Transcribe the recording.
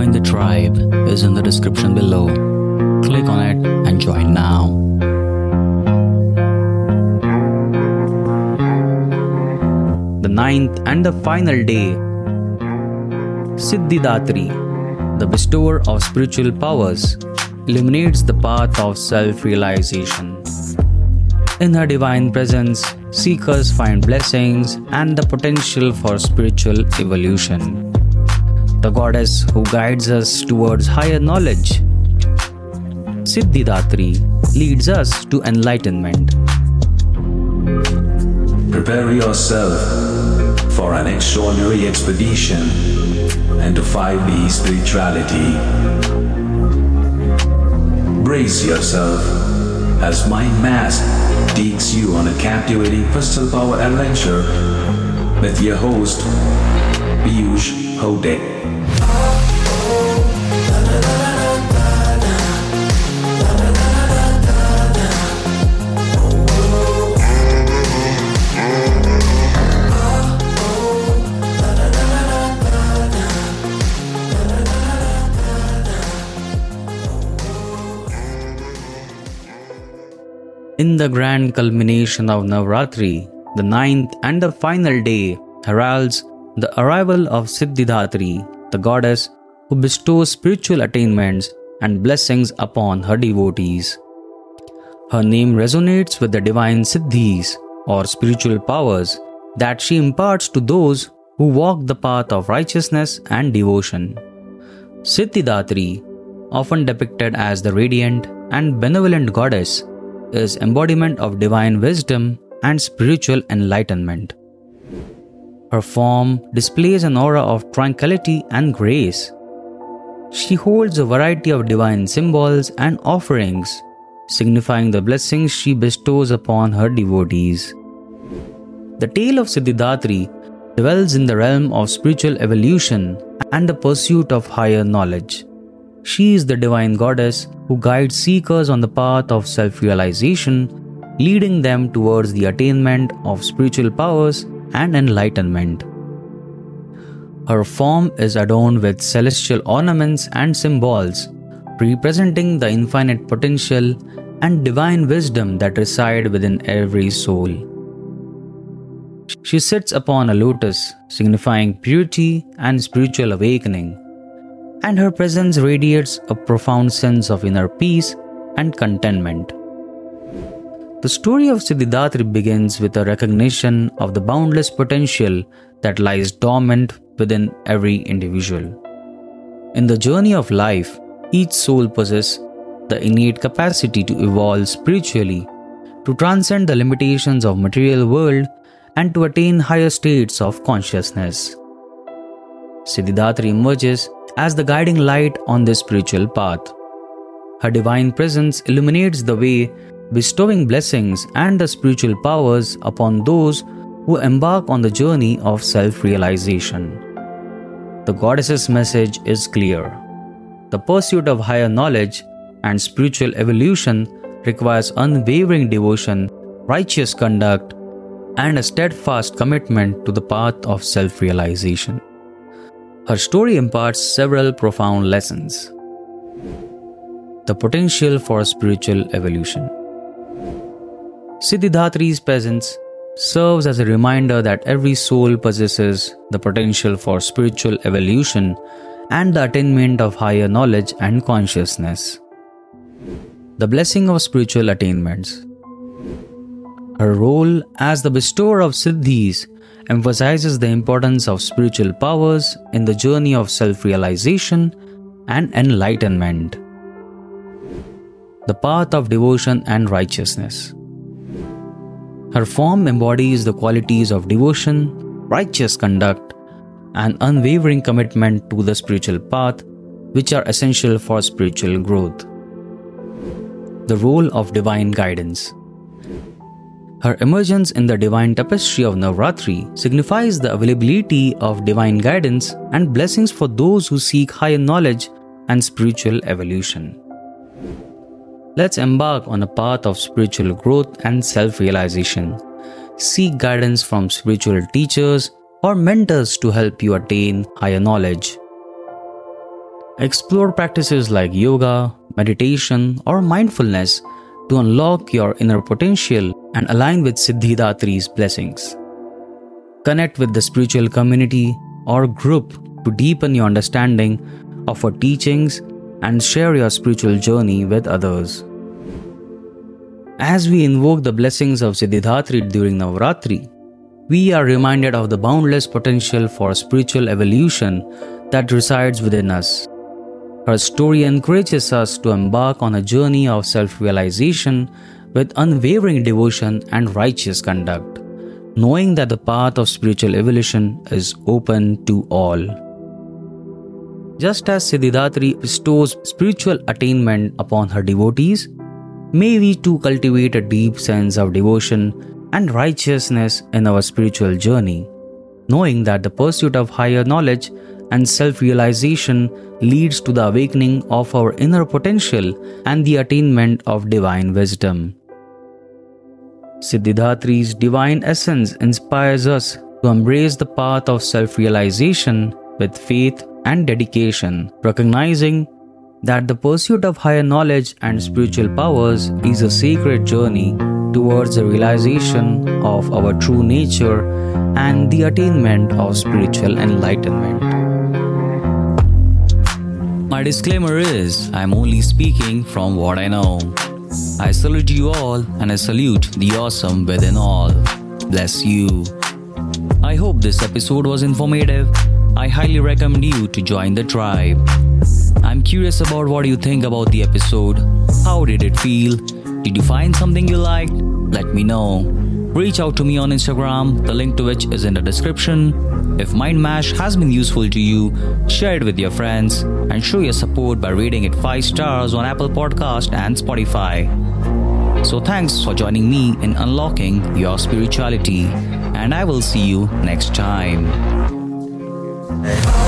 Join the tribe is in the description below. Click on it and join now. The ninth and the final day, Siddhidatri, the bestower of spiritual powers, illuminates the path of self realization. In her divine presence, seekers find blessings and the potential for spiritual evolution. The goddess who guides us towards higher knowledge. Siddhidatri leads us to enlightenment. Prepare yourself for an extraordinary expedition and into 5D spirituality. Brace yourself as Mind Mashed takes you on a captivating crystal power adventure with your host, Piyush Hote. In the grand culmination of Navratri, the ninth and the final day heralds the arrival of Siddhidatri, the goddess who bestows spiritual attainments and blessings upon her devotees. Her name resonates with the divine siddhis or spiritual powers that she imparts to those who walk the path of righteousness and devotion. Siddhidatri, often depicted as the radiant and benevolent goddess, is embodiment of divine wisdom and spiritual enlightenment. Her form displays an aura of tranquility and grace. She holds a variety of divine symbols and offerings, signifying the blessings she bestows upon her devotees. The tale of Siddhidatri dwells in the realm of spiritual evolution and the pursuit of higher knowledge. She is the divine goddess who guides seekers on the path of self realization, leading them towards the attainment of spiritual powers and enlightenment. Her form is adorned with celestial ornaments and symbols, representing the infinite potential and divine wisdom that reside within every soul. She sits upon a lotus, signifying purity and spiritual awakening and her presence radiates a profound sense of inner peace and contentment. The story of Siddhidatri begins with a recognition of the boundless potential that lies dormant within every individual. In the journey of life, each soul possesses the innate capacity to evolve spiritually, to transcend the limitations of material world and to attain higher states of consciousness. Siddhidatri emerges as the guiding light on this spiritual path. Her divine presence illuminates the way, bestowing blessings and the spiritual powers upon those who embark on the journey of self realization. The goddess's message is clear. The pursuit of higher knowledge and spiritual evolution requires unwavering devotion, righteous conduct, and a steadfast commitment to the path of self realization. Her story imparts several profound lessons. The potential for spiritual evolution. Siddhidatri's presence serves as a reminder that every soul possesses the potential for spiritual evolution and the attainment of higher knowledge and consciousness. The blessing of spiritual attainments. Her role as the bestower of siddhis emphasizes the importance of spiritual powers in the journey of self realization and enlightenment. The path of devotion and righteousness. Her form embodies the qualities of devotion, righteous conduct, and unwavering commitment to the spiritual path, which are essential for spiritual growth. The role of divine guidance. Her emergence in the divine tapestry of Navratri signifies the availability of divine guidance and blessings for those who seek higher knowledge and spiritual evolution. Let's embark on a path of spiritual growth and self realization. Seek guidance from spiritual teachers or mentors to help you attain higher knowledge. Explore practices like yoga, meditation, or mindfulness to unlock your inner potential and align with Siddhidatri's blessings. Connect with the spiritual community or group to deepen your understanding of her teachings and share your spiritual journey with others. As we invoke the blessings of Siddhidatri during Navratri, we are reminded of the boundless potential for spiritual evolution that resides within us. Her story encourages us to embark on a journey of self realization with unwavering devotion and righteous conduct, knowing that the path of spiritual evolution is open to all. Just as Siddhidatri bestows spiritual attainment upon her devotees, may we too cultivate a deep sense of devotion and righteousness in our spiritual journey, knowing that the pursuit of higher knowledge and self realization leads to the awakening of our inner potential and the attainment of divine wisdom. Siddhidatri's divine essence inspires us to embrace the path of self realization with faith and dedication, recognizing that the pursuit of higher knowledge and spiritual powers is a sacred journey towards the realization of our true nature and the attainment of spiritual enlightenment. My disclaimer is I'm only speaking from what I know. I salute you all and I salute the awesome within all. Bless you. I hope this episode was informative. I highly recommend you to join the tribe. I'm curious about what you think about the episode. How did it feel? Did you find something you liked? Let me know. Reach out to me on Instagram, the link to which is in the description. If Mind Mashed has been useful to you, share it with your friends and show your support by rating it 5 stars on Apple Podcast and Spotify. So thanks for joining me in unlocking your spirituality and I will see you next time. Hey.